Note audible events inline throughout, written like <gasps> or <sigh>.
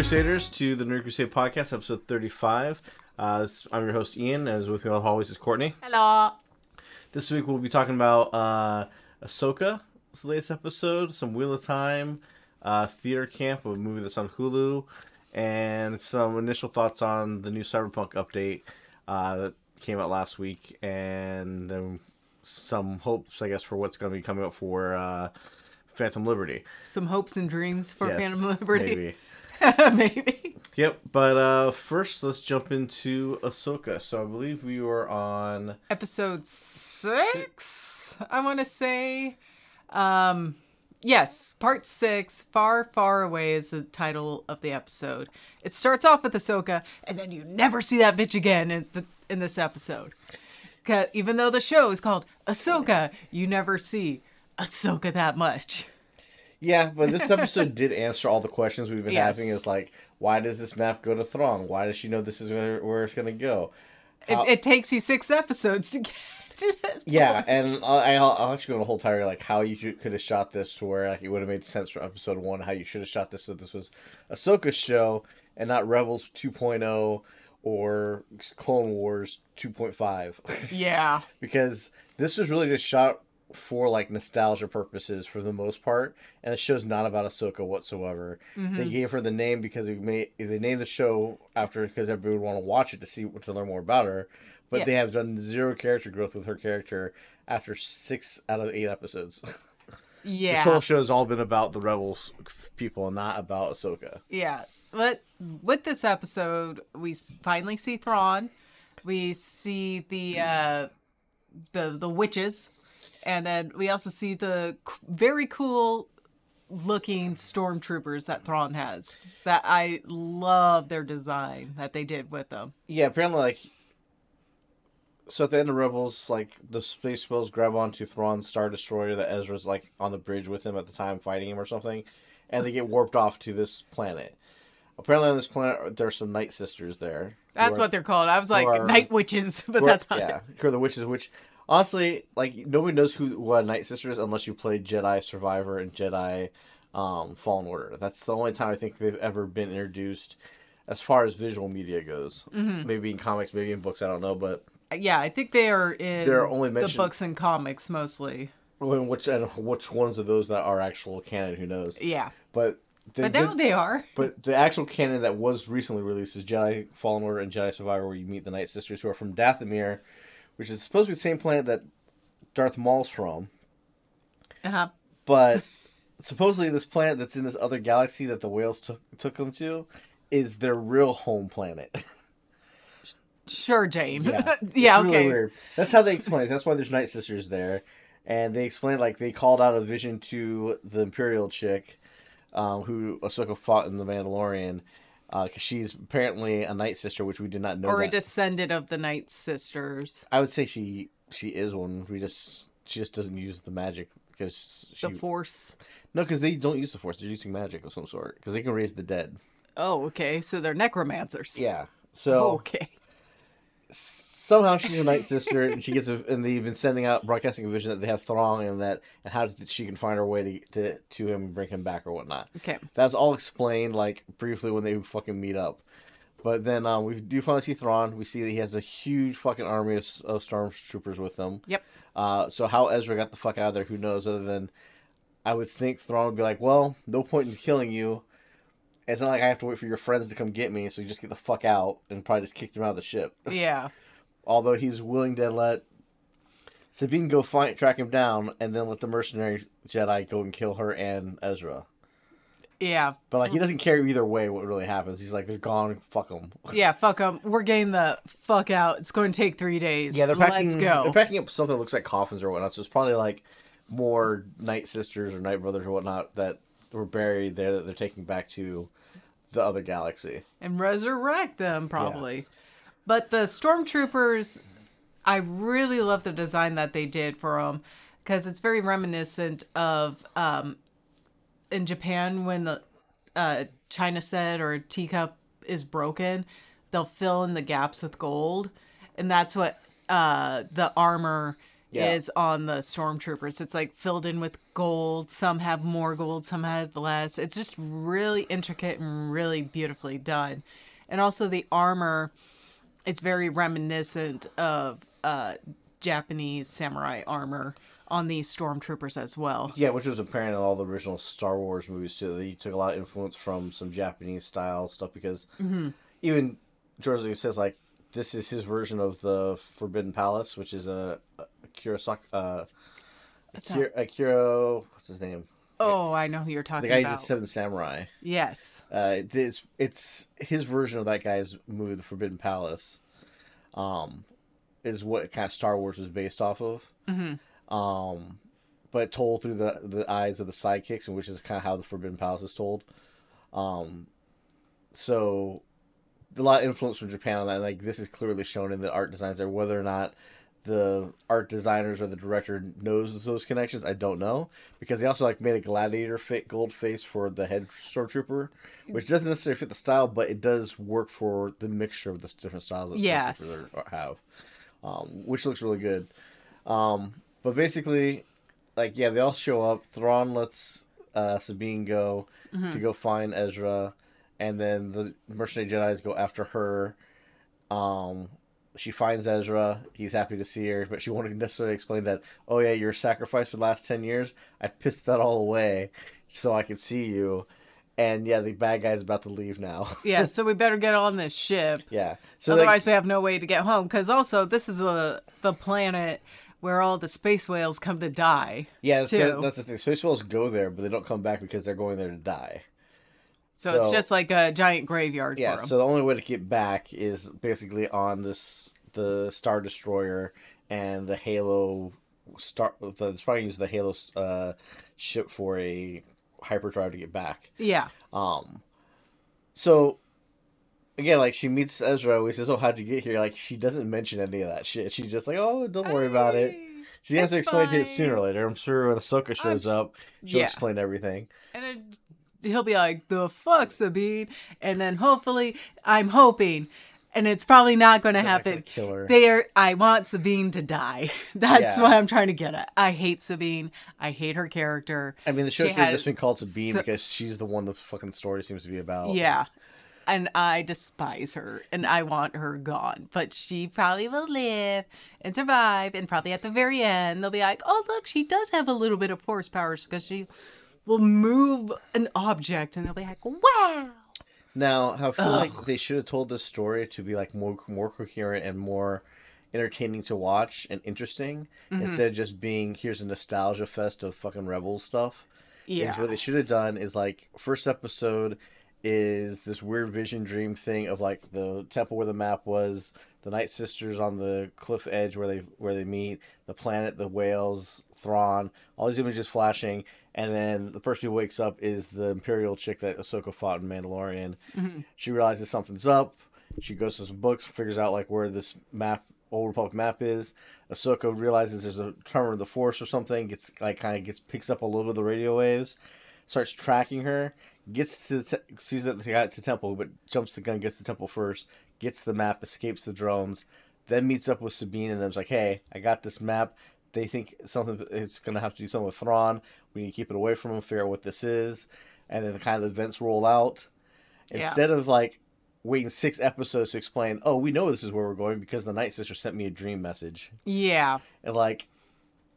Crusaders to the Nerd Crusade podcast, episode 35. Uh, I'm your host, Ian, as with me always is Courtney. Hello. This week we'll be talking about uh, Ahsoka, this latest episode, some Wheel of Time, uh, Theater Camp, a movie that's on Hulu, and some initial thoughts on the new Cyberpunk update uh, that came out last week, and then some hopes, I guess, for what's going to be coming up for uh, Phantom Liberty. Some hopes and dreams for Yes, Phantom Liberty. Maybe. <laughs> Maybe. Yep, but uh, first let's jump into Ahsoka. So I believe we were on Episode six, I want to say. Um, yes, part six. Far, far away is the title of the episode. It starts off with Ahsoka, and then you never see that bitch again in the in this episode. even though the show is called Ahsoka, you never see Ahsoka that much. Yeah, but this episode <laughs> did answer all the questions we've been Yes. having. Is like, why does this map go to Thrawn? Why does she know this is where, where it's gonna go? It, uh, it takes you six episodes to get <laughs> to this. Point. Yeah, and I'll, I'll, I'll actually go on a whole entire like how you could have shot this to where like it would have made sense for episode one. How you should have shot this so this was Ahsoka's show and not Rebels 2.0 or Clone Wars 2.5. <laughs> Yeah. because this was really just shot for like nostalgia purposes for the most part, and the show's not about Ahsoka whatsoever. They gave her the name because they made they named the show after because everybody would want to watch it to see to learn more about her. But Yeah. they have done zero character growth with her character after six out of eight episodes. <laughs> Yeah. This whole show's all been about the rebels people, and not about Ahsoka. Yeah, but with this episode, we finally see Thrawn. We see the uh, the the witches, and then we also see the very cool looking stormtroopers that Thrawn has. That I love their design that they did with them. Yeah, apparently, like, so at the end of Rebels, like the space whales grab onto Thrawn's Star Destroyer that Ezra's like on the bridge with him at the time, fighting him or something, and they get warped off to this planet. Apparently, on this planet, there's some Night Sisters there. That's are- what they're called. I was like are- night witches, <laughs> but that's not yeah, it. who are the witches. Which honestly, like, nobody knows who what a Night Sister is unless you played Jedi Survivor and Jedi um, Fallen Order. That's the only time I think they've ever been introduced. As far as visual media goes, Mm-hmm. maybe in comics, maybe in books, I don't know, but Yeah, I think they are in They're only the books and comics mostly. When which and which ones of those that are actual canon? Who knows? Yeah, But the but now good- they are. <laughs> but the actual canon that was recently released is Jedi Fallen Order and Jedi Survivor, where you meet the Night Sisters, who are from Dathomir, which is supposed to be the same planet that Darth Maul's from. Uh huh. But <laughs> supposedly, this planet that's in this other galaxy that the whales took took them to is their real home planet. <laughs> Sure, Jane. Yeah, <laughs> Yeah, okay. really. That's how they explain it. That's why there's Night Sisters there, and they explain like they called out a vision to the Imperial chick, um, who Ahsoka fought in the Mandalorian, Uh, because she's apparently a Night Sister, which we did not know. or a descendant of the Night Sisters. I would say she she is one. We just she just doesn't use the magic because The Force. no because they don't use the Force. They're using magic of some sort because they can raise the dead. Oh, okay. So they're necromancers. Yeah. So Okay. Somehow she's a night sister and she gets a, and they've been sending out broadcasting a vision that they have Thrawn and that and how she can find her way to to, to him and bring him back or whatnot. Okay. That's all explained like briefly when they fucking meet up. But then um, we do finally see Thrawn. We see that he has a huge fucking army of, of stormtroopers with him. Yep. Uh, so how Ezra got the fuck out of there, who knows? Other than I would think Thrawn would be like, "Well, no point in killing you. It's not like I have to wait for your friends to come get me, so you just get the fuck out," and probably just kicked him out of the ship Yeah. Although he's willing to let Sabine go find track him down and then let the mercenary Jedi go and kill her and Ezra. Yeah. But like he doesn't care either way what really happens. He's like they're gone, fuck them. <laughs> Yeah. Fuck them. We're getting the fuck out. It's going to take three days. Yeah, they're packing. Let's go. They're packing up something that looks like coffins or whatnot. So it's probably like more night sisters or night brothers or whatnot that were buried there that they're taking back to the other galaxy. and resurrect them probably. But the stormtroopers, I really love the design that they did for them because it's very reminiscent of um, in Japan when the uh, China set or teacup is broken, they'll fill in the gaps with gold, and that's what uh, the armor Yeah. is on the stormtroopers. It's like filled in with gold. Some have more gold, some have less. It's just really intricate and really beautifully done. And also the armor, it's very reminiscent of uh, Japanese samurai armor on these stormtroopers as well. Yeah, which was apparent in all the original Star Wars movies too. They took a lot of influence from some Japanese style stuff because even George Lucas says like this is his version of the Forbidden Palace, which is a, a Kurosaki, uh, Akira, Akira, what's his name? Oh, I know who you're talking about. The guy who about. did Seven Samurai. yes. Uh, it's it's his version of that guy's movie, The Forbidden Palace. Um, is what kind of Star Wars was based off of. Mm-hmm. Um, but told through the the eyes of the sidekicks, and which is kind of how the Forbidden Palace is told. Um, so a lot of influence from Japan on that. Like this is clearly shown in the art designs there. Whether or not the art designers or the director knows those connections, I don't know. Because they also like made a gladiator fit gold face for the head stormtrooper, which doesn't necessarily fit the style, but it does work for the mixture of the different styles that Yes. stormtroopers have, um, which looks really good. Um, but basically, like yeah, they all show up. Thrawn lets uh, Sabine go to go find Ezra, and then the mercenary Jedi's go after her. Um, she finds Ezra. He's happy to see her, but she won't necessarily explain that. Oh yeah, your sacrifice for the last ten years. I pissed that all away so I could see you. And yeah, the bad guy's about to leave now. <laughs> Yeah, so we better get on this ship. yeah. So Otherwise, we have no way to get home. Because also, this is a, the planet where all the space whales come to die. yeah, so that's the thing. Space whales go there, but they don't come back because they're going there to die. So, it's just like a giant graveyard Yeah, for them. so the only way to get back is basically on this the Star Destroyer and the Halo Star. The probably use the Halo uh, ship for a hyperdrive to get back. yeah. Um, so again, like she meets Ezra, he says, "Oh, how'd you get here?" Like she doesn't mention any of that shit. She's just like, "Oh, don't worry about it." She's gonna have to It's explain to it sooner or later. I'm sure when Ahsoka shows up, she'll yeah. explain everything. And it, he'll be like, the fuck, Sabine? And then hopefully, I'm hoping, and it's probably not going to happen. They are, I want Sabine to die. <laughs> That's Yeah. what I'm trying to get at. I hate Sabine. I hate her character. I mean, the show should have just been called Sabine so- because she's the one the fucking story seems to be about. Yeah. And I despise her and I want her gone. But she probably will live and survive. And probably at the very end, they'll be like, oh, look, she does have a little bit of force powers because she will move an object. And they'll be like, wow. Now, I feel like they should have told this story to be like more more coherent and more entertaining to watch and interesting Mm-hmm. instead of just being here's a nostalgia fest of fucking rebel stuff. Yeah. Is what they should have done is like first episode is this weird vision dream thing of like the temple where the map was, the Night Sisters on the cliff edge where they where they meet, the planet, the whales, Thrawn, all these images flashing, and then the person who wakes up is the Imperial chick that Ahsoka fought in Mandalorian. Mm-hmm. She realizes something's up. She goes to some books, figures out like where this map, Old Republic map is. Ahsoka realizes there's a tremor of the Force or something. Gets like kind of gets picks up a little bit of the radio waves, starts tracking her. Gets to the te- sees that they got to temple, but jumps the gun, gets the temple first. Gets the map, escapes the drones, then meets up with Sabine and them's like, "Hey, I got this map. They think something it's gonna have to do something with Thrawn. We need to keep it away from him. Figure out what this is." And then the kind of events roll out. Yeah. Instead of like waiting six episodes to explain, "Oh, we know this is where we're going because the Night Sister sent me a dream message." Yeah. And like,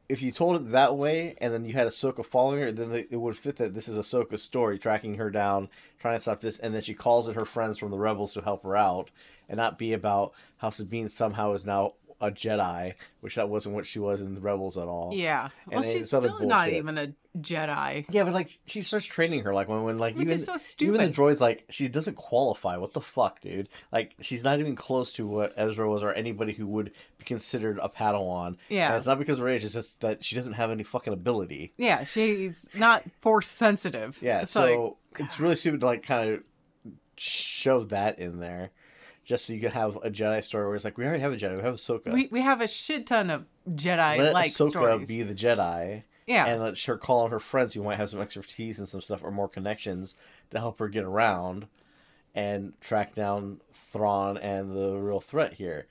if you told it that way, and then you had Ahsoka following her, then it would fit that this is Ahsoka's story, tracking her down, trying to stop this, and then she calls in her friends from the rebels to help her out, and not be about how Sabine somehow is now a Jedi, which that wasn't what she was in the rebels at all. Yeah. Well, then she's still not even a Jedi. Yeah, but like she starts training her, like when when like Which even is so even the droids like she doesn't qualify. What the fuck, dude? Like she's not even close to what Ezra was or anybody who would be considered a Padawan. Yeah. and it's not because of her age; it's just that she doesn't have any fucking ability. Yeah, she's not force sensitive. Yeah, It's so like, it's really stupid to like kind of shove that in there, just so you could have a Jedi story where it's like we already have a Jedi, we have Ahsoka. we, we have a shit ton of Jedi like Ahsoka stories. be the Jedi. Yeah. And let her call on her friends who might have some expertise and some stuff or more connections to help her get around and track down Thrawn and the real threat here.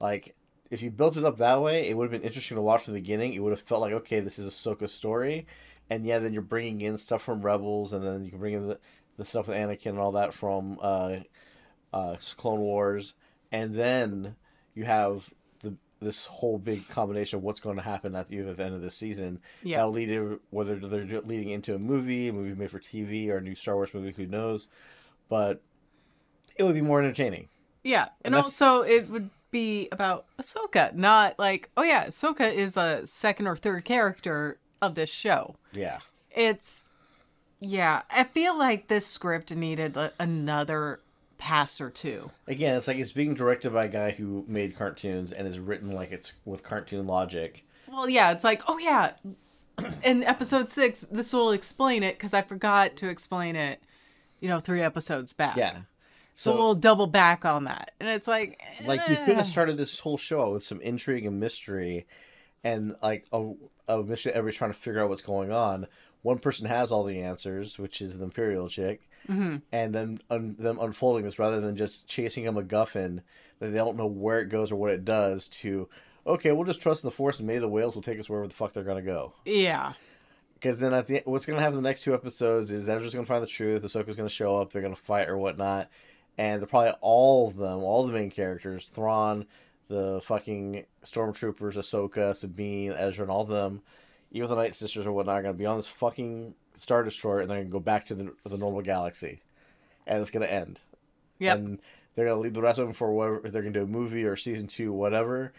Like, if you built it up that way, it would have been interesting to watch from the beginning. It would have felt like okay, this is Ahsoka's story, and yeah, then you're bringing in stuff from Rebels, and then you can bring in the, the stuff with Anakin and all that from uh, uh, Clone Wars, and then you have the this whole big combination of what's going to happen at the, at the end of the season. Yeah. That'll lead to whether they're leading into a movie, a movie made for TV, or a new Star Wars movie. Who knows? But it would be more entertaining. Yeah, and, And also it would be about Ahsoka, not like, oh yeah, Ahsoka is the second or third character of this show. Yeah. It's, yeah, I feel like this script needed another pass or two. Again, it's like it's being directed by a guy who made cartoons and is written like it's with cartoon logic. Well, yeah, it's like, oh yeah, in episode six, this will explain it because I forgot to explain it, you know, three episodes back. Yeah. So, we'll double back on that. And it's like, like you could eh. have started this whole show with some intrigue and mystery and like a, a mystery everybody's trying to figure out what's going on one person has all the answers which is the imperial chick Mm-hmm. and then un- them unfolding this rather than just chasing a MacGuffin that they don't know where it goes or what it does to okay we'll just trust the force and maybe the whales will take us wherever the fuck they're gonna go yeah. because then at the what's gonna happen in the next two episodes is Ezra's gonna find the truth, Ahsoka's gonna show up, they're gonna fight or whatnot, and they're probably all of them, all the main characters, Thrawn, the fucking stormtroopers, Ahsoka, Sabine, Ezra, and all of them, even the Night Sisters or whatnot, are gonna be on this fucking Star Destroyer, and they're gonna go back to the the normal galaxy, and it's gonna end. Yep. And they're gonna leave the rest of them for whatever if they're gonna do a movie or season two, whatever.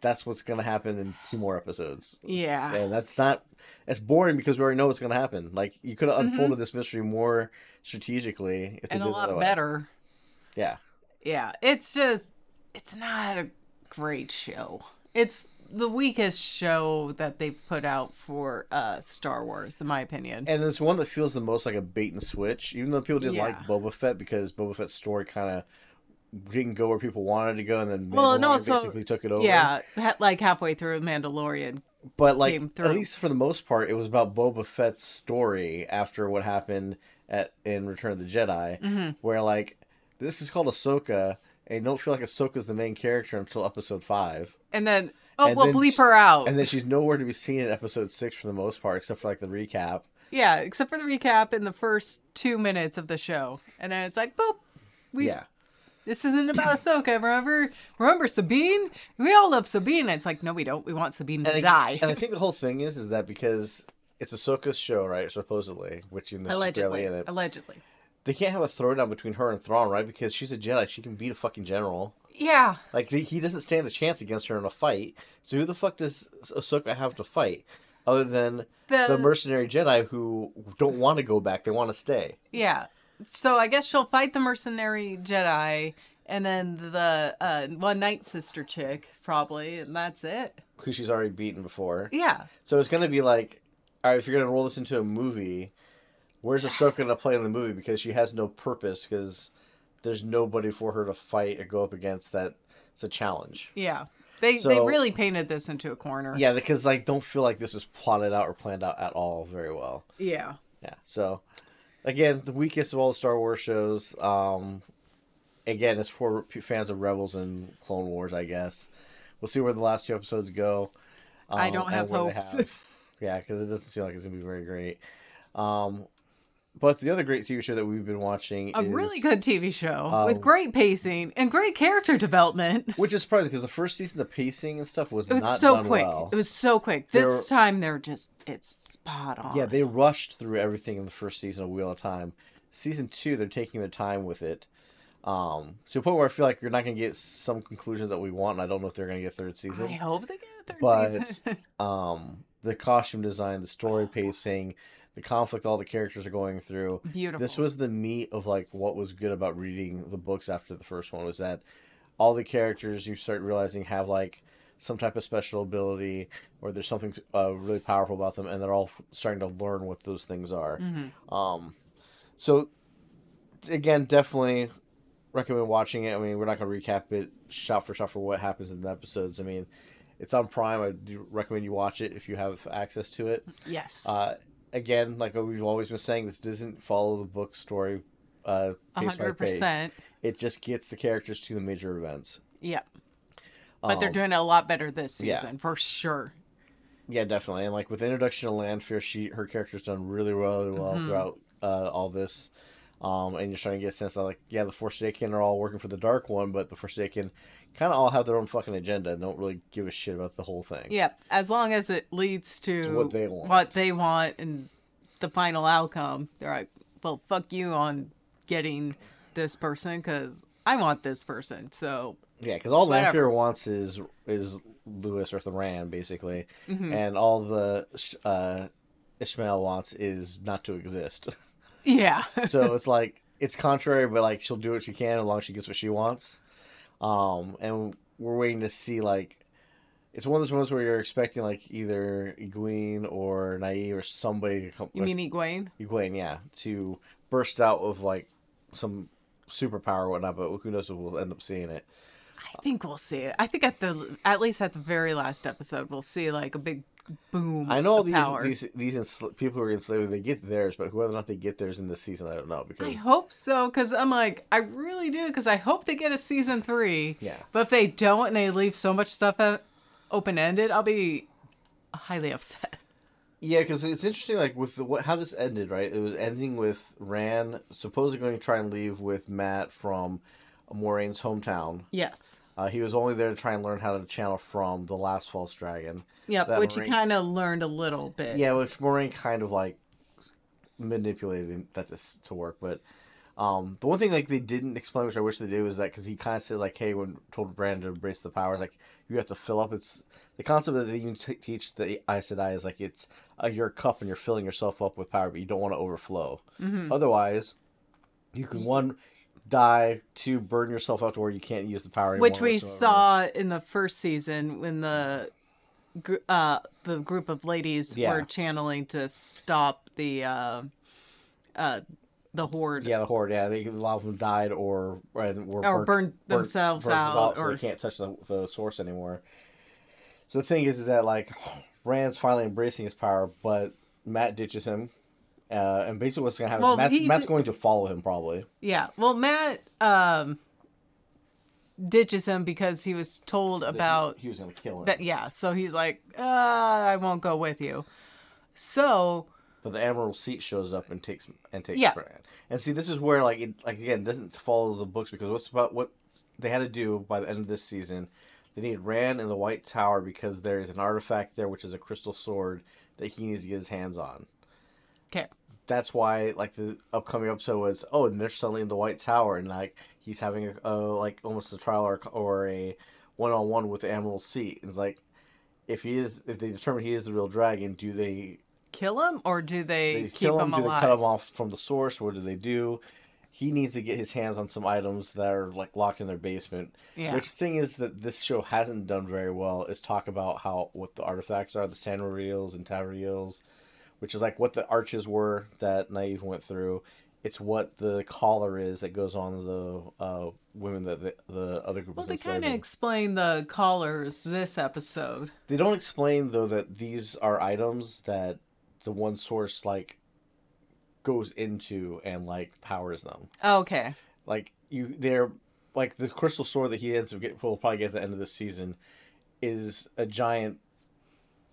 That's what's gonna happen in two more episodes. Yeah. and that's not. It's boring because we already know what's gonna happen. Like you could have unfolded this mystery more strategically if Mm-hmm. and a did it that lot better. Yeah, Yeah, it's just it's not a great show. It's the weakest show that they've put out for uh Star Wars, in my opinion. and it's one that feels the most like a bait and switch. Even though people didn't like Boba Fett because Boba Fett's story kind of didn't go where people wanted to go, and then Well, and also- basically took it over. yeah, like halfway through Mandalorian. but like at least for the most part, it was about Boba Fett's story after what happened at in Return of the Jedi, Mm-hmm. where like this is called Ahsoka, and you don't feel like Ahsoka's the main character until Episode Five, And then oh, And we'll bleep her out. and then she's nowhere to be seen in Episode Six for the most part, except for like the recap. yeah, except for the recap in the first two minutes of the show, and then it's like boop. We Yeah, this isn't about Ahsoka. Remember, remember Sabine? We all love Sabine. It's like no, we don't. We want Sabine to and I, die. and I think the whole thing is is that because it's Ahsoka's show, right? Supposedly, which she's barely allegedly, in it, allegedly. They can't have a throwdown between her and Thrawn, right? Because she's a Jedi, she can beat a fucking general. Yeah, Like he he doesn't stand a chance against her in a fight. So who the fuck does Ahsoka have to fight, other than The- the, mercenary Jedi who don't want to go back? They want to stay. Yeah. So I guess she'll fight the mercenary Jedi and then the uh, one night sister chick, probably, and that's it. Who she's already beaten before. Yeah. So it's gonna be like, all right, if you're gonna roll this into a movie, where's Ahsoka gonna play in the movie? Because she has no purpose. Because there's nobody for her to fight or go up against. That it's a challenge. Yeah. They they really painted this into a corner. Yeah, because like don't feel like this was plotted out or planned out at all very well. Yeah. Yeah. So, again, the weakest of all the Star Wars shows. Um, again, it's for fans of Rebels and Clone Wars, I guess. We'll see where the last two episodes go. I um, don't have hopes. have. <laughs> yeah, because it doesn't seem like it's gonna be very great. Um, but the other great TV show that we've been watching A is, really good TV show Um, with great pacing and great character development. <laughs> which is surprising because the first season, the pacing and stuff was It was so quick. well. It was so quick. This time they're just it's spot on. Yeah, they rushed through everything in the first season of Wheel of Time. Season two, they're taking their time with it. Um, to a point where I feel like you're not going to get some conclusions that we want, and I don't know if they're going to get third season. I hope they get a third But season. <laughs> um, the costume design, the story <gasps> pacing, the conflict all the characters are going through. Beautiful. This was the meat of like what was good about reading the books after the first one was that all the characters you start realizing have like some type of special ability or there's something uh, really powerful about them and they're all f- starting to learn what those things are um so again definitely recommend watching it i mean we're not going to recap it shot for shot for what happens in the episodes i mean it's on prime i do recommend you watch it if you have access to it yes. uh, again, like we've always been saying, this doesn't follow the book story uh, A pace by hundred pace. percent. It just gets the characters to the major events. Yep. But they're Um, doing it a lot better this yeah. season, for sure. Yeah, definitely. And like with the introduction of Lanfear, she her character's done really, really well Mm-hmm. throughout uh, all this. Um, and you're starting to get a sense of like, yeah, the Forsaken are all working for the Dark One, but the Forsaken kind of all have their own fucking agenda and don't really give a shit about the whole thing. Yep. As long as it leads to what they want. what they want and the final outcome, they're like, well, fuck you on getting this person because I want this person. So, Yeah, because all Whatever. Lanfear wants is is Lews or Therin basically, Mm-hmm. and all the uh, Ishamael wants is not to exist. <laughs> yeah. so <laughs> it's like it's contrary, but like she'll do what she can as long as she gets what she wants. Um, and we're waiting to see like it's one of those ones where you're expecting like either Egwene or Nynaeve or somebody to come. you mean Egwene? Egwene? Yeah, to burst out of like some superpower or whatnot. But who knows if we'll end up seeing it. I think we'll see it. I think at the at least at the very last episode, we'll see like a big boom. I know of these these these people who are enslaved they get theirs, but whether or not they get theirs in this season, I don't know because I hope so because I'm like I really do because I hope they get a season three. Yeah. But if they don't and they leave so much stuff open ended, I'll be highly <laughs> upset. Yeah, because it's interesting, like with the, what how this ended, right? It was ending with Rand supposedly going to try and leave with Mat from Moiraine's hometown. Yes. Uh, he was only there to try and learn how to channel from the last false dragon. Yep. That which Moiraine- you kind of learned a little bit. Yeah, which Moiraine kind of like manipulated that to, to work. But um, the one thing like they didn't explain, which I wish they did, was that because he kind of said like, "Hey, when told Brand to embrace the powers, like you have to fill up." It's the concept that they even t- teach the Aes Sedai is like it's uh, your cup and you're filling yourself up with power, but you don't want to overflow. Otherwise, you can one die, to burn yourself out to where you can't use the power anymore. which we whatsoever. saw in the first season when the uh the group of ladies Yeah. were channeling to stop the uh uh the horde Yeah, the horde. Yeah, they a lot of them died or and were Or burnt- burned themselves burnt out, so or- they can't touch the, the source anymore. So the thing is, is that like Rand's finally embracing his power, but Mat ditches him, uh, and basically what's gonna happen? Well, Mat's, Mat's di- going to follow him probably. yeah well Mat um ditches him because he was told about he was gonna kill him. that yeah so he's like uh i won't go with you so But the Amyrlin Seat shows up and takes and takes Yeah. And see, this is where like it like again it doesn't follow the books because what's about what they had to do by the end of this season. They need Rand in the White Tower because there is an artifact there, which is a crystal sword that he needs to get his hands on. Okay That's why like the upcoming episode was oh, and they're suddenly in the White Tower and like he's having a, a like almost a trial or, or a one on one with Amyrlin Seat. And it's like if he is if they determine he is the real dragon, do they kill him or do they, they keep kill him? him Do alive they cut him off from the source? What do they do? He needs to get his hands on some items that are like locked in their basement. Yeah. Which thing is that this show hasn't done very well is talk about how what the artifacts are, the sa'angreals and ter'angreals, which is like what the arches were that Nynaeve went through. It's what the collar is that goes on the uh, women that the, the other group well they kind of explain the collars this episode They don't explain though that these are items that the one source like goes into and like powers them. okay Like you, they're like the crystal sword that he ends up getting. Will probably get at the end of the season is a giant.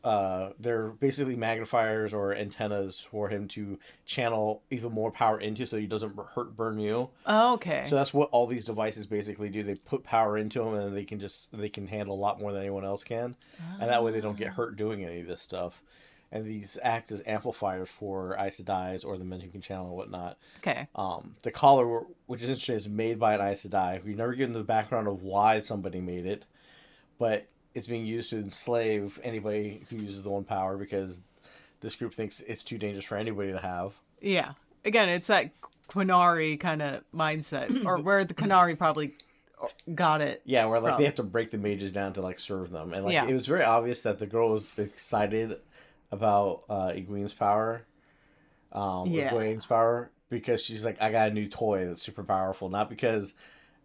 Uh, they're basically magnifiers or antennas for him to channel even more power into, so he doesn't hurt burn you. okay So that's what all these devices basically do. They put power into them, and they can just they can handle a lot more than anyone else can, and that way they don't get hurt doing any of this stuff. And these act as amplifiers for Aes Sedai's or the men who can channel and whatnot. okay Um, the collar, which is interesting, is made by an Aes Sedai. We've never given the background of why somebody made it, but it's being used to enslave anybody who uses the one power because this group thinks it's too dangerous for anybody to have. Yeah. Again, it's that Qunari kind of mindset, <clears throat> or where the Qunari probably got it. Yeah, where like From. they have to break the mages down to like serve them, and like Yeah. it was very obvious that the girl was excited about uh Egwene's power, um, Yeah. Egwene's power because she's like, I got a new toy that's super powerful, not because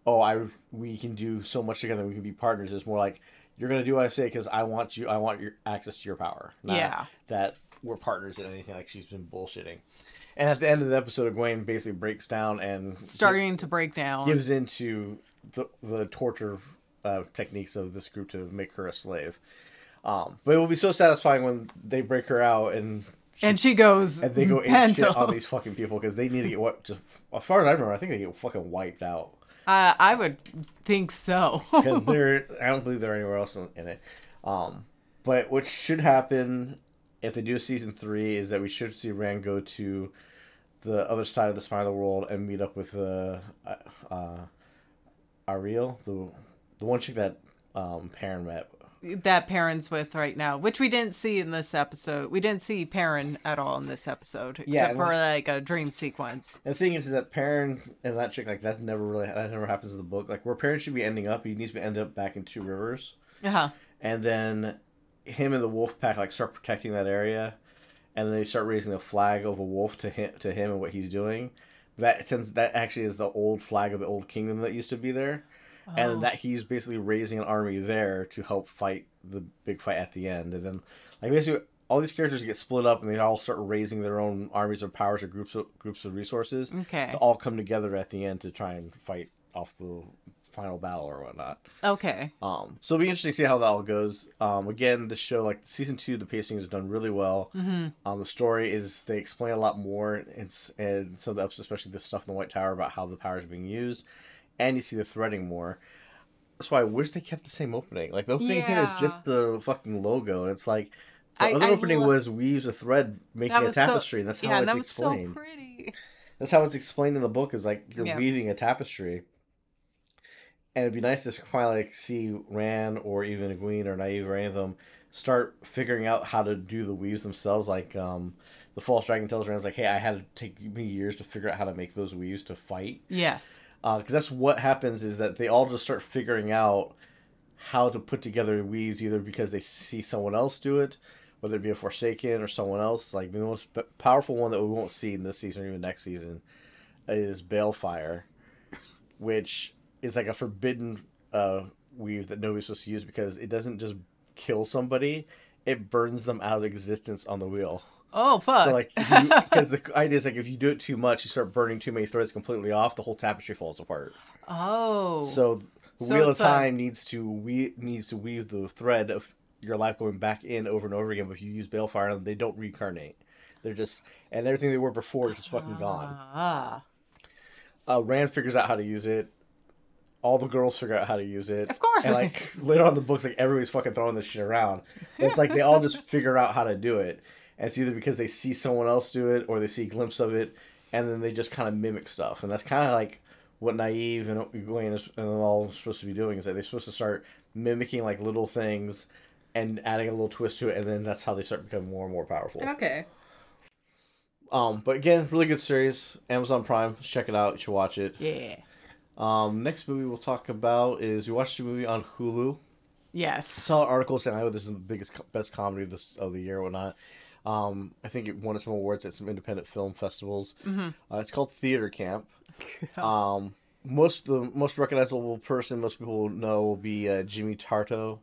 oh I we can do so much together, we can be partners. It's more like you're gonna do what I say because I want you, I want your access to your power. Not Yeah. that we're partners in anything. Like she's been bullshitting, and at the end of the episode, Egwene basically breaks down and Starting to break down. gives into the the torture uh, techniques of this group to make her a slave. Um, but it will be so satisfying when they break her out and and she goes and they go shit on these fucking people because they need to get what. Just as far as I remember, I think they get fucking wiped out Uh, I would think so. <laughs> because they're. I don't believe they're anywhere else in, it. Um, but what should happen if they do a season three is that we should see Rand go to the other side of the spinal world and meet up with uh, uh, Ariel, the the one chick that um, Perrin met. That Perrin's with right now, which we didn't see in this episode. We didn't see Perrin at all in this episode, except Yeah, for like a dream sequence. The thing is, is that Perrin and that chick like that never really that never happens in the book. Like where Perrin should be ending up, he needs to end up back in Two Rivers, Uh huh. and then him and the wolf pack like start protecting that area, and then they start raising the flag of a wolf to him to him and what he's doing. That tends that actually is the old flag of the old kingdom that used to be there, Oh. and that he's basically raising an army there to help fight the big fight at the end. And then like basically all these characters get split up and they all start raising their own armies or powers or groups of groups of resources Okay. to all come together at the end to try and fight off the final battle or whatnot. Okay. Um, so it'll be interesting to see how that all goes. Um, again, the show, like season two, the pacing is done really well. Mm-hmm. Um, the story is they explain a lot more, and and some of the episodes, especially the stuff in the White Tower about how the powers are being used, and you see the threading more. That's why I wish they kept the same opening. Like the opening here is just the fucking logo, and it's like the I- other I opening was weaves a thread making a was so- tapestry, and that's how yeah, it's that was explained. so pretty. That's how it's explained in the book. Is like you're Yeah. weaving a tapestry, and it'd be nice to finally like see Rand or even Egwene or Nynaeve or any of them start figuring out how to do the weaves themselves. Like um, the false dragon tells Rand's like, "Hey, I had to take me years to figure out how to make those weaves to fight." Yes. Because that's what happens is that they all just start figuring out how to put together weaves, either because they see someone else do it, whether it be a Forsaken or someone else. Like the most powerful one that we won't see in this season or even next season is Balefire, which is like a forbidden uh, weave that nobody's supposed to use because it doesn't just kill somebody; it burns them out of existence on the wheel. Oh fuck. So like, <laughs> because the idea is like if you do it too much, you start burning too many threads completely off, the whole tapestry falls apart. oh. So the So wheel of a- time needs to we needs to weave the thread of your life going back in over and over again. But if you use balefire, on them, they don't reincarnate. They're just and everything they were before is just fucking gone. ah. Uh, Rand figures out how to use it. All the girls figure out how to use it. Of course And like <laughs> later on in the books, like everybody's fucking throwing this shit around. And it's like they all just figure out how to do it. And it's either because they see someone else do it or they see a glimpse of it, and then they just kind of mimic stuff. And that's kind of like what Nynaeve and Egwene is and all supposed to be doing is that they're supposed to start mimicking like little things and adding a little twist to it, and then that's how they start becoming more and more powerful. Okay. Um, but again, really good series. Amazon Prime, check it out. You should watch it. Yeah. Um, next movie we'll talk about is we watched a movie on Hulu. Yes. I saw an article saying, "I "Oh, this is the biggest, best comedy of this of the year, or whatnot." Um, I think it won some awards at some independent film festivals. Uh, it's called Theater Camp. <laughs> um, most the most recognizable person most people will know will be uh, Jimmy Tarto.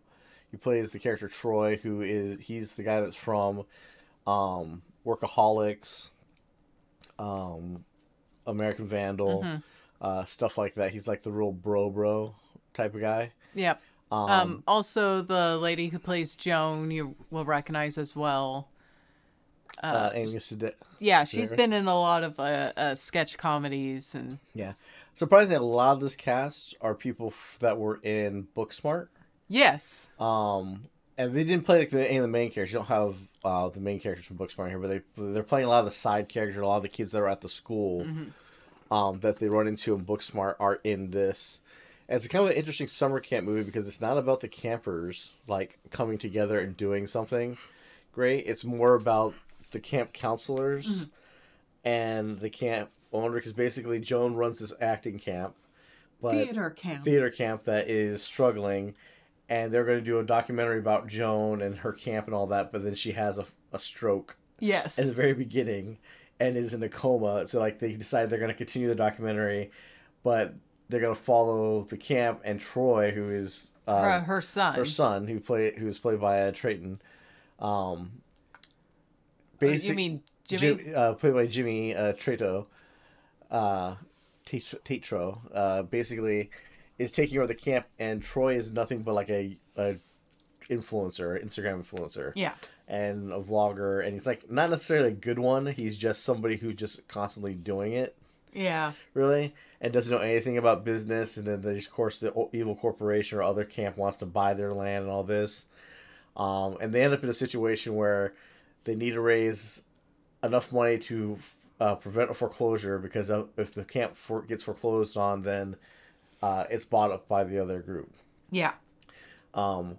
He plays the character Troy, who is he's the guy that's from um, Workaholics, um, American Vandal, uh, stuff like that. He's like the real bro bro type of guy. Yep. Um, Um, also, the lady who plays Joan, you will recognize as well. Uh, Amy Sede- Yeah, she's Sedaris? been in a lot of uh, uh, sketch comedies and Yeah. Surprisingly, a lot of this cast are people f- that were in Booksmart. yes, Um, and they didn't play like the, any of the main characters. You don't have uh, the main characters from Booksmart here, but they they're playing a lot of the side characters. A lot of the kids that are at the school um, that they run into in Booksmart are in this. And it's kind of an interesting summer camp movie because it's not about the campers like coming together and doing something great. It's more about the camp counselors and the camp owner because basically Joan runs this acting camp, but theater camp. theater camp that is struggling, and they're going to do a documentary about Joan and her camp and all that. But then she has a, a stroke yes, at the very beginning and is in a coma. So like they decide they're going to continue the documentary, but they're going to follow the camp and Troy, who is uh, her, her son. her son, who play who is played by uh, Trayton. Um, basic- you mean Jimmy? Jim, uh, played by Jimmy uh, Trato, uh, Tatro. Uh, basically, is taking over the camp, and Troy is nothing but like a, a influencer, Instagram influencer, Yeah. and a vlogger, and he's like not necessarily a good one. He's just somebody who just constantly doing it, Yeah. really, and doesn't know anything about business. And then there's of course the evil corporation or other camp wants to buy their land and all this, um, and they end up in a situation where they need to raise enough money to uh, prevent a foreclosure because if the camp for- gets foreclosed on, then uh, it's bought up by the other group. Yeah. Um,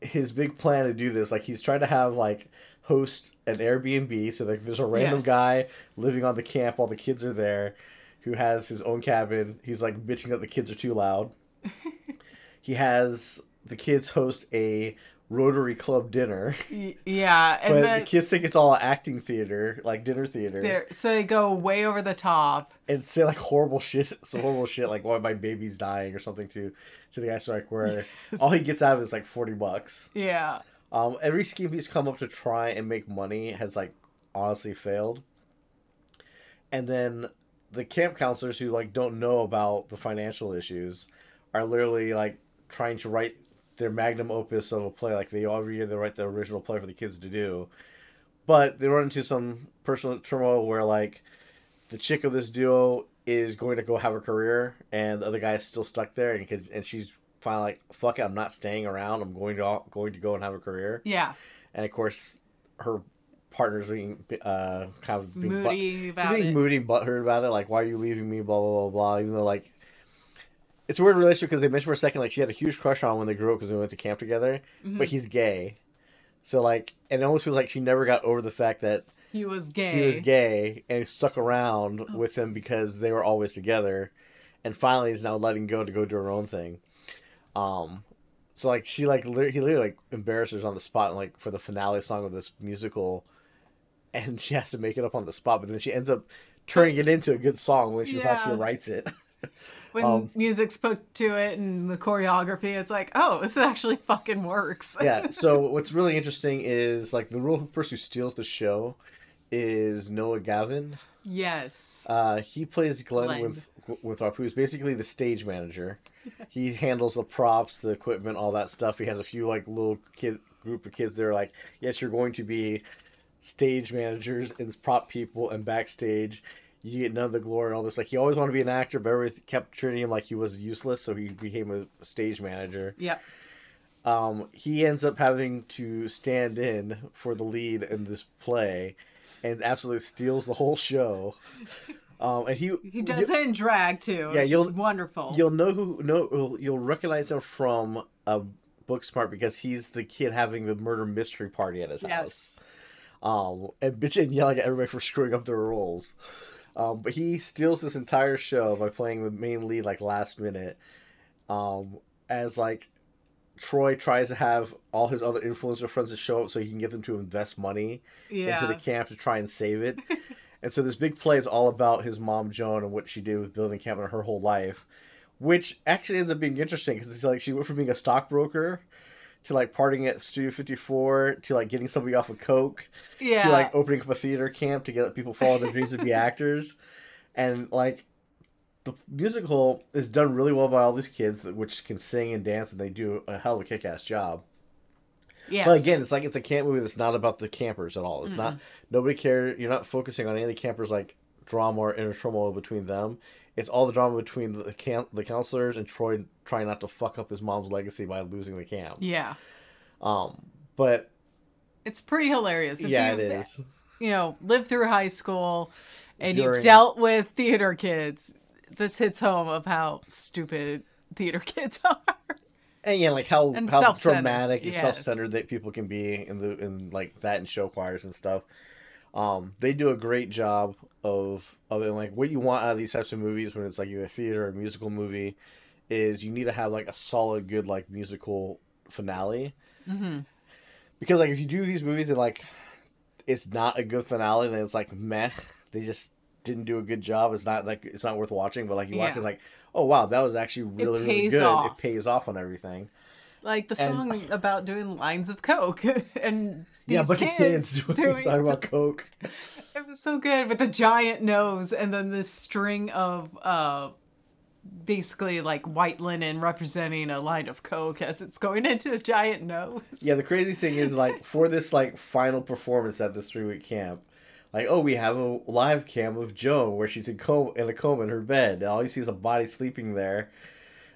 his big plan to do this, like he's trying to have like host an Airbnb, so like there's a random Yes. guy living on the camp while the kids are there, who has his own cabin. He's like bitching that the kids are too loud. <laughs> he has the kids host a Rotary Club dinner. Yeah. And But then the kids think it's all acting theater, like dinner theater, so they go way over the top. and say like horrible shit, some horrible shit, like why my baby's dying or something to to the guy. So like where all he gets out of is like forty bucks. Yeah. Um, every scheme he's come up to try and make money has like honestly failed. And then the camp counselors who like don't know about the financial issues are literally like trying to write their magnum opus of a play. Like they every year they write the original play for the kids to do, but they run into some personal turmoil where like the chick of this duo is going to go have a career, and the other guy is still stuck there, and cause, and she's finally like, "Fuck it, I'm not staying around. I'm going to going to go and have a career." Yeah. And of course, her partner's being uh kind of being Moody about being it. moody, butthurt about it. Like, why are you leaving me? Blah blah blah blah. Even though like. It's a weird relationship because they mentioned for a second like she had a huge crush on him when they grew up because they went to camp together, Mm-hmm. but he's gay, so like and it almost feels like she never got over the fact that He was gay. he was gay and stuck around with him because they were always together and finally is now letting go to go do her own thing um so like she like lit- he literally like embarrasses her on the spot and like for the finale song of this musical and she has to make it up on the spot but then she ends up turning it into a good song when she Yeah. actually writes it <laughs> when um, music's put to it and the choreography, it's like, oh, this actually fucking works. yeah <laughs> so what's really interesting is like the real person who steals the show is noah galvin yes. Uh, he plays Glenn, Glenn. with with Rapu, who's basically the stage manager. He handles the props, the equipment, all that stuff. He has a few like little kid group of kids that are like, yes, you're going to be stage managers and prop people and backstage. You get none of the glory and all this. Like he always wanted to be an actor, but everybody kept treating him like he was useless, so he became a stage manager. Yeah. Um, he ends up having to stand in for the lead in this play, and absolutely steals the whole show. <laughs> Um, and he He does it in drag too. Yeah, you'll- wonderful. You'll know who no you'll- recognize him from uh, Booksmart because he's the kid having the murder mystery party at his house. Um, and bitching and yelling at everybody for screwing up their roles. Um, but he steals this entire show by playing the main lead like last minute. Um, as like Troy tries to have all his other influencer friends to show up so he can get them to invest money Yeah. into the camp to try and save it. <laughs> and so this big play is all about his mom Joan and what she did with building camp in her whole life, which actually ends up being interesting because it's like she went from being a stockbroker to like partying at Studio 54 to like getting somebody off of coke yeah. to like opening up a theater camp to get people follow their dreams to be <laughs> actors, and like the musical is done really well by all these kids which can sing and dance and they do a hell of a kick-ass job. yeah But again, it's like it's a camp movie that's not about the campers at all. It's not nobody care. You're not focusing on any of the campers like drama or inner turmoil between them. It's all the drama between the camp, the counselors, and Troy trying not to fuck up his mom's legacy by losing the camp. yeah. Um, but It's pretty hilarious. If yeah, it you've, know, lived through high school and During- you've dealt with theater kids. This hits home of how stupid theater <laughs> kids are. And yeah, like how And how dramatic and yes. self-centered that people can be in the in like that and show choirs and stuff. Um, they do a great job of of it. Like what you want out of these types of movies when it's like either theater or musical movie is you need to have like a solid, good like musical finale. Mm-hmm. Because like if you do these movies and like it's not a good finale, then it's like meh. They just didn't do a good job. It's not like it's not worth watching. But like you watch, Yeah. it's like oh wow, that was actually really really good. off. It pays off on everything. Like the And- song about doing lines of coke <laughs> and these yeah, a bunch kids, kids <laughs> doing, doing talking about <laughs> coke. It was so good with the giant nose and then this string of uh basically like white linen representing a line of coke as it's going into a giant nose. Yeah, the crazy thing is like for this like final performance at this three week camp, like oh we have a live cam of Joan where she's in coma in a coma in her bed, and all you see is a body sleeping there.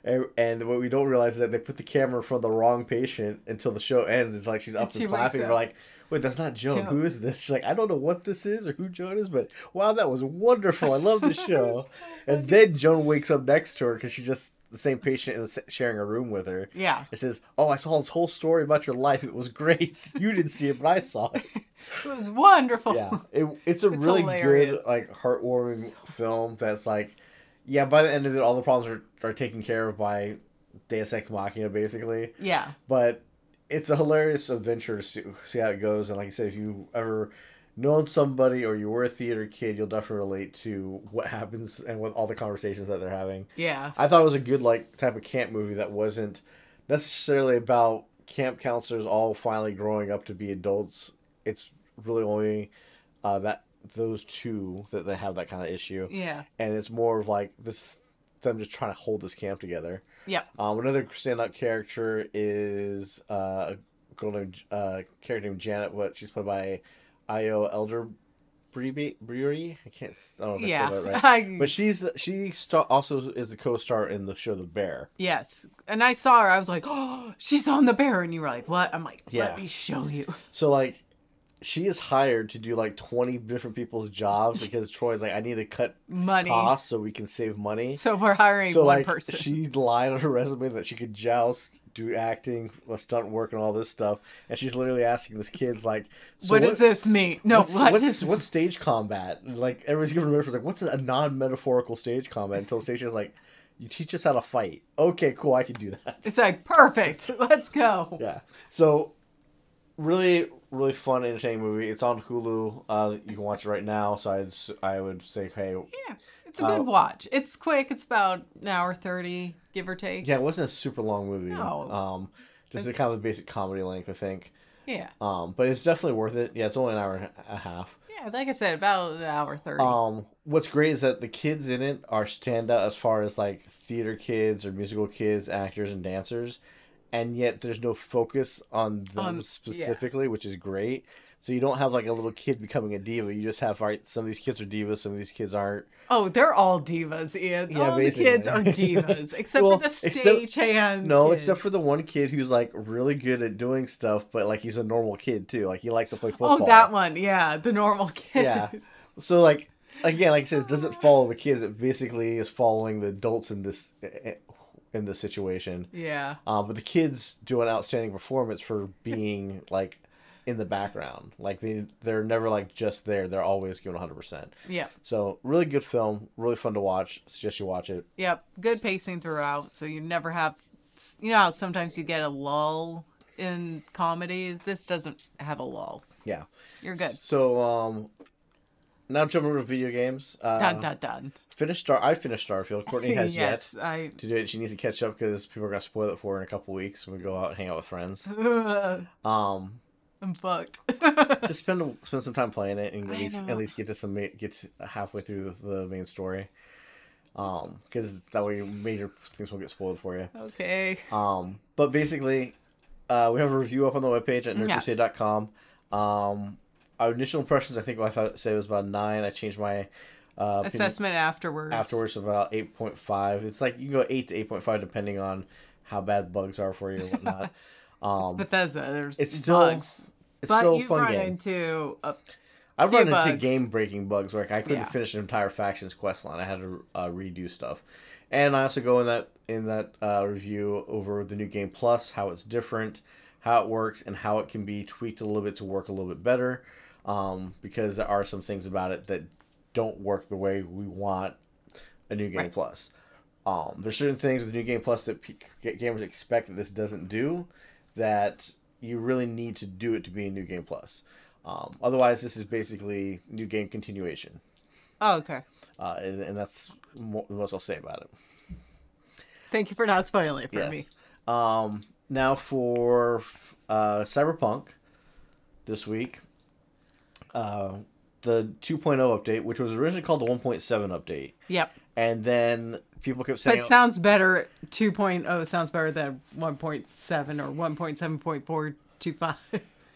And, and what we don't realize is that they put the camera in front of the wrong patient until the show ends. It's like she's up she and wakes clapping. We're like, wait, that's not Joan. Joan. Who is this? She's like, I don't know what this is or who Joan is, but wow, that was wonderful. I love this <laughs> show. and then Joan wakes up next to her because she's just the same patient and is sharing a room with her. Yeah. It says, "Oh, I saw this whole story about your life. It was great. <laughs> You didn't see it, but I saw it." <laughs> It was wonderful. Yeah, it, it's a It's really hilarious. good, like, heartwarming film. That's like, yeah. By the end of it, all the problems are, are taken care of by Deus Ex Machina, basically. Yeah. But it's a hilarious adventure to see, how it goes. And like I said, if you ever known somebody or you were a theater kid, you'll definitely relate to what happens and what all the conversations that they're having. Yeah. I thought it was a good like type of camp movie that wasn't necessarily about camp counselors all finally growing up to be adults. It's really only uh, that those two that they have that kind of issue, Yeah. and it's more of like this them just trying to hold this camp together. Yeah. Um, another standout character is uh, a girl named uh, character named Janet. What she's played by Io Elder Brewery. I can't. I don't know if I Yeah. said that right. <laughs> But she's she star also is the co-star in the show The Bear. yes. And I saw her. I was like, oh, she's on the bear. And you were like, what? I'm like, Yeah. let me show you. So like, she is hired to do like twenty different people's jobs <laughs> because Troy's like, I need to cut Money. costs so we can save money. So we're hiring So one like, person. she lied on her resume that she could joust, do acting, uh, stunt work, and all this stuff. And she's literally asking this kid's like, so what does this mean? No, what's, what what's, what's stage combat? Like everybody's giving her like, what's a non-metaphorical stage combat? Until Stacia's like, you teach us how to fight. Okay, cool, I can do that. It's like, perfect. <laughs> Let's go. Yeah. So, really, really fun, entertaining movie. It's on Hulu. Uh, you can watch it right now. So I'd, I would say, hey, Yeah. It's a good Uh, watch. It's quick. It's about an hour 30, give or take. yeah, it wasn't a super long movie. No. Um, just a kind of a basic comedy length, I think. Yeah. Um, but it's definitely worth it. Yeah, it's only an hour and a half. Yeah, like I said, about an hour 30. Um, what's great is that the kids in it are stand out as far as like theater kids or musical kids, actors and dancers, and yet there's no focus on them yeah. specifically, which is great. So you don't have like a little kid becoming a diva. You just have right. Some of these kids are divas. Some of these kids aren't. oh, they're all divas, Ian. Yeah, all the kids are divas, <laughs> except Well, for the stagehand. No, kids. except for the one kid who's like really good at doing stuff, but like he's a normal kid too. Like he likes to play oh, football. Oh, that one. Yeah, the normal kid. yeah. So like again, like I said, it doesn't follow the kids. It basically is following the adults in this in this situation. Yeah. Um, but the kids do an outstanding performance for being <laughs> like in the background. Like they they're never like just there. They're always giving hundred percent. Yep. So really good film, really fun to watch. Suggest you watch it. Yep. Good pacing throughout. So you never have, you know how sometimes you get a lull in comedies? This doesn't have a lull. Yeah. You're good. So um, now jumping over to video games. Uh, dun, dun, dun. Finished Star. I finished Starfield. <laughs> Courtney has yes, yet I. to do it. She needs to catch up because people are gonna spoil it for her in a couple weeks when we go out and hang out with friends. <laughs> Um, I'm fucked. <laughs> just spend spend some time playing it and at least at least get to some get to halfway through the, the main story. Um, because that way major things won't get spoiled for you. okay. Um, but basically, uh, we have a review up on the webpage at Yes. Um, our initial impressions, I think I thought say it was about nine. I changed my uh, Assessment afterwards. afterwards about eight point five. It's like you can go eight to eight point five depending on how bad bugs are for you and whatnot. <laughs> Um, Bethesda. There's It's still- bugs. it's but still you've run game. into a I've run into game breaking bugs where like, I couldn't Yeah. finish an entire faction's quest line. I had to uh, redo stuff, and I also go in that in that uh, review over the new game plus, how it's different, how it works, and how it can be tweaked a little bit to work a little bit better. Um, because there are some things about it that don't work the way we want a new game Right. plus. Um, there's certain things with the new game plus that p- gamers expect that this doesn't do that you really need to do it to be a new game plus. Um, otherwise, this is basically new game continuation, Oh, okay. uh, and, and that's mo- the most I'll say about it. Thank you for not spoiling it for Yes. me. Um, now for uh, Cyberpunk this week, uh, the 2.0 update, which was originally called the 1.7 update, Yep. and then people kept saying But sounds better. 2.0 sounds better than 1.7 or 1.7.425.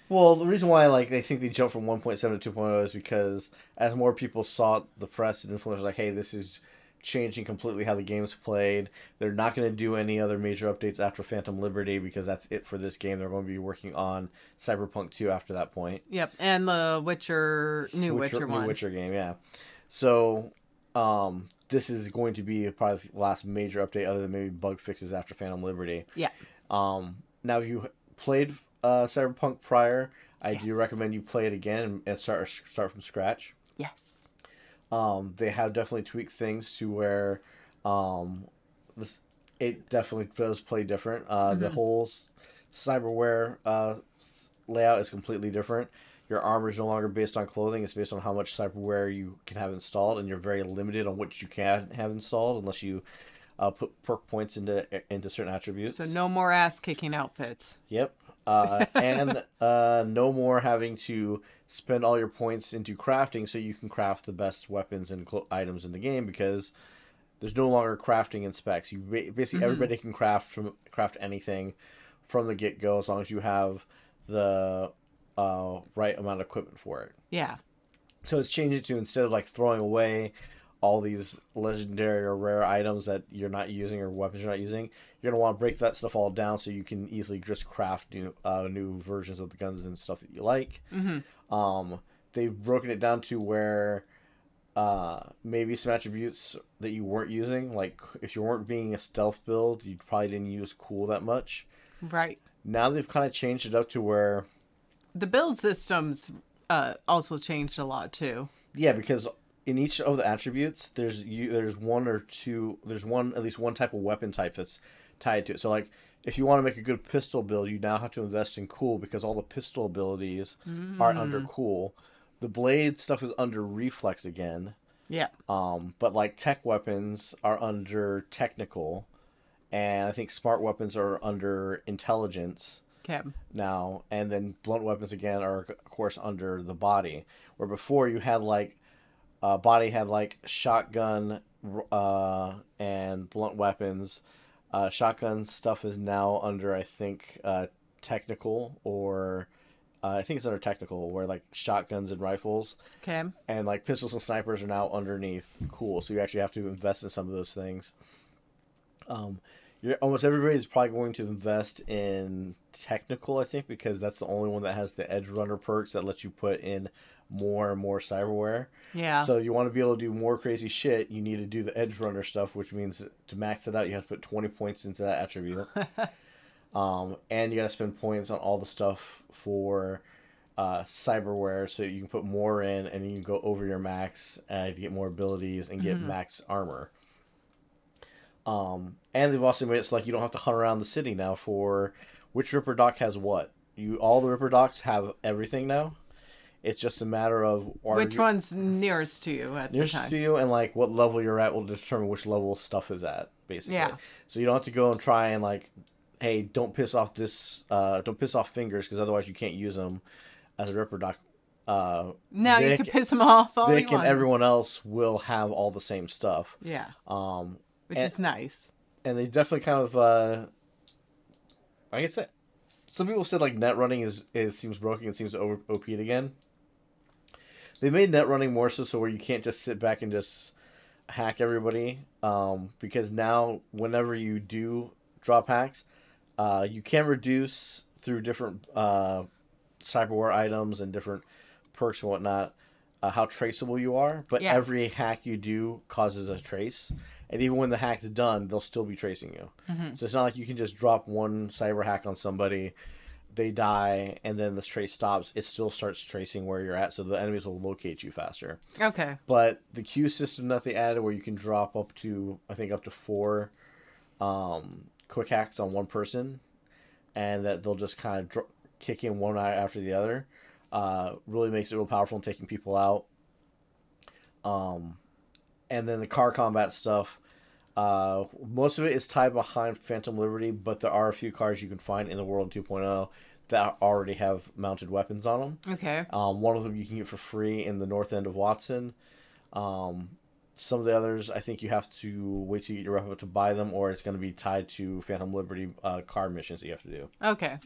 Well, the reason why like they think they jumped from 1.7 to 2.0 is because as more people saw the press and influencers like, hey, this is changing completely how the game's played. They're not going to do any other major updates after Phantom Liberty because that's it for this game. They're going to be working on Cyberpunk 2 after that point. yep, and the Witcher, new Witcher, new one. Witcher game, yeah. So, um, this is going to be probably the last major update other than maybe bug fixes after Phantom Liberty. Yeah. Um, now, if you played uh, Cyberpunk prior, I do recommend you play it again and, and start start from scratch. Yes. Um, they have definitely tweaked things to where um, this it definitely does play different. Uh, The whole cyberware uh, layout is completely different. Your armor is no longer based on clothing; it's based on how much cyberware you can have installed, and you're very limited on what you can have installed unless you uh, put perk points into into certain attributes. So no more ass kicking outfits. Yep. Uh, <laughs> and uh, no more having to spend all your points into crafting so you can craft the best weapons and clo- items in the game because there's no longer crafting and specs. You ba- basically everybody can craft from craft anything from the get go as long as you have the uh, right amount of equipment for it. Yeah. So it's changing to instead of like throwing away all these legendary or rare items that you're not using or weapons you're not using, you're gonna want to break that stuff all down so you can easily just craft new uh, new versions of the guns and stuff that you like. Mm-hmm. Um, they've broken it down to where uh, maybe some attributes that you weren't using, like if you weren't being a stealth build, you probably didn't use cool that much. Right. Now they've kind of changed it up to where The build systems uh, also changed a lot too. Yeah, because in each of the attributes, there's you there's one or two there's one at least one type of weapon type that's tied to it. So like if you want to make a good pistol build, you now have to invest in cool because all the pistol abilities are under cool. The blade stuff is under reflex again. Yeah. Um, but like tech weapons are under technical, and I think smart weapons are under intelligence Okay. now, and then blunt weapons again are of course under the body. Where before you had like, uh, body had like shotgun, uh, and blunt weapons. Uh, shotgun stuff is now under I think uh, technical or. Uh, I think it's under technical, where like shotguns and rifles Okay. and like pistols and snipers are now underneath cool so you actually have to invest in some of those things um you're almost everybody is probably going to invest in technical i think because that's the only one that has the edge runner perks that lets you put in more and more cyberware. Yeah. so you want to be able to do more crazy shit you need to do the edge runner stuff which means to max it out you have to put 20 points into that attribute. <laughs> Um, and you got to spend points on all the stuff for uh, cyberware so you can put more in and you can go over your max and get more abilities and get max armor. Um, and they've also made it so like you don't have to hunt around the city now for which ripper doc has what? You all the ripper docs have everything now it's just a matter of Which you- one's nearest to you at nearest the time? to you and like what level you're at will determine which level stuff is at basically Yeah. so you don't have to go and try and like hey don't piss off this uh don't piss off fingers because otherwise you can't use them as a ripper doc uh Now you can piss them off all you Vic and want. everyone else will have all the same stuff Yeah. um Which and- is nice. and they definitely kind of uh I guess it some people said like net running is is seems broken It seems over OP'd again. They made net running more so so where you can't just sit back and just hack everybody. Um, because now whenever you do drop hacks, uh, you can reduce through different uh, cyberware items and different perks and whatnot uh, how traceable you are. But Yeah. every hack you do causes a trace, and even when the hack's done, they'll still be tracing you. So it's not like you can just drop one cyber hack on somebody, they die, and then the trace stops. It still starts tracing where you're at, so the enemies will locate you faster. Okay. But the queue system that they added, where you can drop up to, I think, up to four um, quick hacks on one person, and that they'll just kind of kick in one eye after the other, uh, really makes it real powerful in taking people out. Um, and then the car combat stuff, uh, most of it is tied behind Phantom Liberty, but there are a few cars you can find in the World 2.0 that already have mounted weapons on them. Okay. Um, one of them you can get for free in the north end of Watson. Um, some of the others, I think you have to wait till you get your rep up to buy them, or it's going to be tied to Phantom Liberty uh, card missions that you have to do. Okay.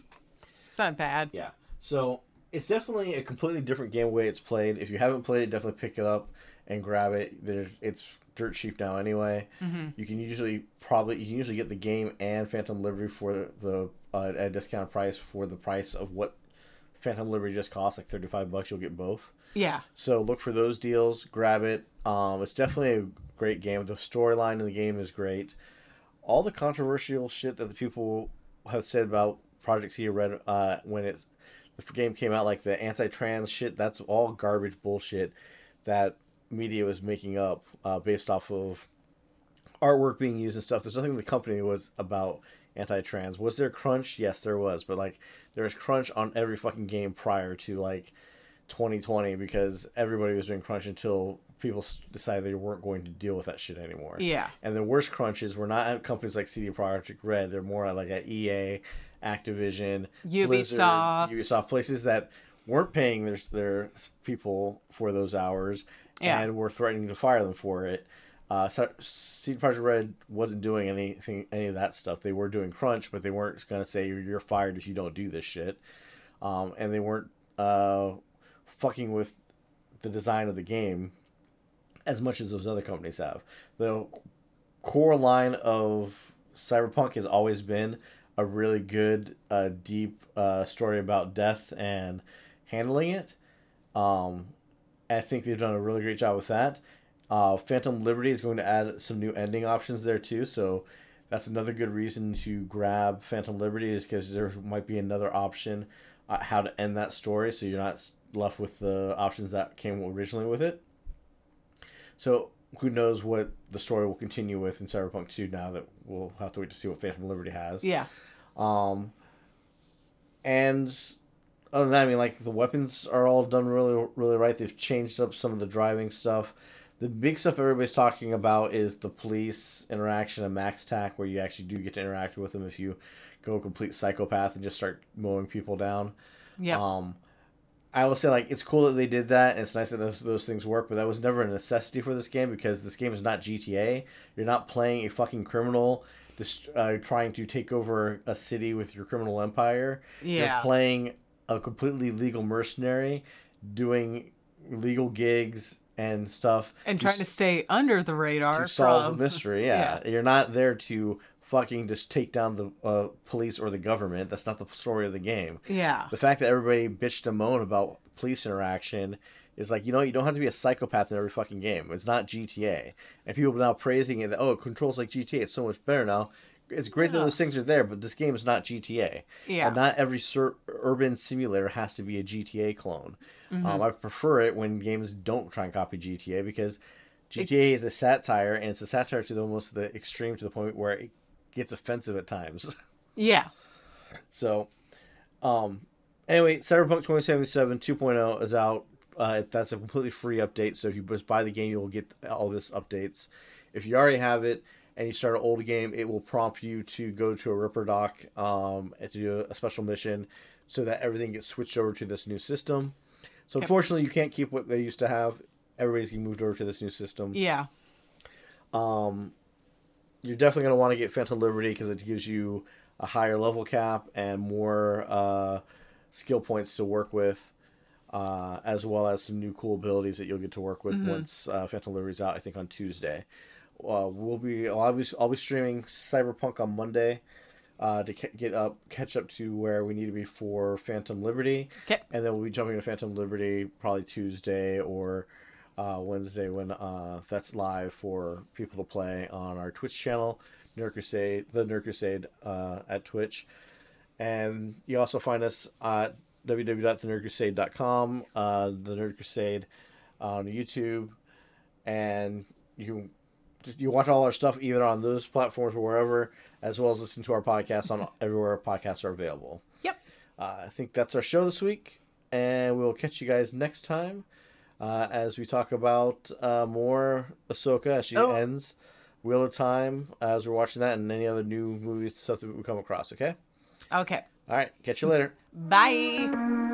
It's not bad. Yeah. So it's definitely a completely different game way it's played. If you haven't played it, definitely pick it up and grab it. There's it's dirt cheap now anyway. Mm-hmm. You can usually probably you can usually get the game and Phantom Liberty for the uh, at a discounted price for the price of what Phantom Liberty just costs, like thirty five bucks. You'll get both. Yeah. So look for those deals, grab it. Um, it's definitely a great game. The storyline in the game is great. All the controversial shit that the people have said about Project Zeta Red uh, when it the game came out, like the anti-trans shit, that's all garbage bullshit that media was making up uh, based off of artwork being used and stuff. There's nothing the company was about anti-trans. Was there crunch? Yes, there was, but like there was crunch on every fucking game prior to like 2020 because everybody was doing crunch until people decided they weren't going to deal with that shit anymore. Yeah. And the worst crunches were not at companies like CD Projekt Red. They're more like at EA, Activision, Ubisoft. Blizzard, Ubisoft, places that weren't paying their their people for those hours Yeah. and were threatening to fire them for it. Uh, so CD Projekt Red wasn't doing anything, any of that stuff. They were doing crunch, but they weren't going to say you're, you're fired if you don't do this shit. Um, and they weren't uh, fucking with the design of the game as much as those other companies have. The core line of Cyberpunk has always been a really good, uh, deep uh, story about death and handling it. Um, I think they've done a really great job with that. Uh, Phantom Liberty is going to add some new ending options there too, so that's another good reason to grab Phantom Liberty is because there might be another option uh, how to end that story, so you're not left with the options that came originally with it. So who knows what the story will continue with in Cyberpunk 2 now that we'll have to wait to see what Phantom Liberty has. Yeah. Um, and other than that, I mean, like the weapons are all done really, really right. They've changed up some of the driving stuff. The big stuff everybody's talking about is the police interaction and MaxTac, where you actually do get to interact with them if you go complete psychopath and just start mowing people down. Yeah. Um, I will say like it's cool that they did that. And it's nice that those, those things work, but that was never a necessity for this game because this game is not GTA. You're not playing a fucking criminal, just uh, trying to take over a city with your criminal empire. Yeah. You're playing a completely legal mercenary, doing legal gigs and stuff, and trying to stay under the radar to solve from a mystery. Yeah. you're not there to fucking just take down the uh, police or the government. That's not the story of the game. Yeah. The fact that everybody bitched and moaned about police interaction is like, you know, you don't have to be a psychopath in every fucking game. It's not GTA, and people are now praising it that oh, it controls like GTA. It's so much better now. It's great that those things are there, but this game is not GTA. Yeah. And not every sur- urban simulator has to be a GTA clone. Um, I prefer it when games don't try and copy GTA because GTA is a satire, and it's a satire to the almost the extreme to the point where it gets offensive at times. <laughs> Yeah. so, um, anyway, Cyberpunk 2077 2.0 is out. Uh, that's a completely free update. So if you just buy the game, you will get all this updates. If you already have it and you start an old game, it will prompt you to go to a Ripper doc um, and to do a special mission so that everything gets switched over to this new system. So unfortunately, you can't keep what they used to have. Everybody's getting moved over to this new system. Yeah. Um, You're definitely going to want to get Phantom Liberty because it gives you a higher level cap and more uh, skill points to work with, uh, as well as some new cool abilities that you'll get to work with once uh, Phantom Liberty's out. I think on Tuesday. Uh, we'll be I'll be I'll be streaming Cyberpunk on Monday. Uh, to ca- get up, catch up to where we need to be for Phantom Liberty, Okay. and then we'll be jumping to Phantom Liberty probably Tuesday or uh, Wednesday when uh, that's live for people to play on our Twitch channel, Nerd Crusade, the Nerd Crusade uh, at Twitch. And you also find us at www.thenerdcrusade.com, uh, the Nerd Crusade on YouTube, and you you watch all our stuff either on those platforms or wherever, as well as listen to our podcast on everywhere podcasts are available. Yep. Uh, I think that's our show this week, and we'll catch you guys next time uh, as we talk about uh, more Ahsoka as she Oh. ends Wheel of Time as we're watching that, and any other new movies stuff that we come across. Okay. Okay. All right. Catch you later. Bye.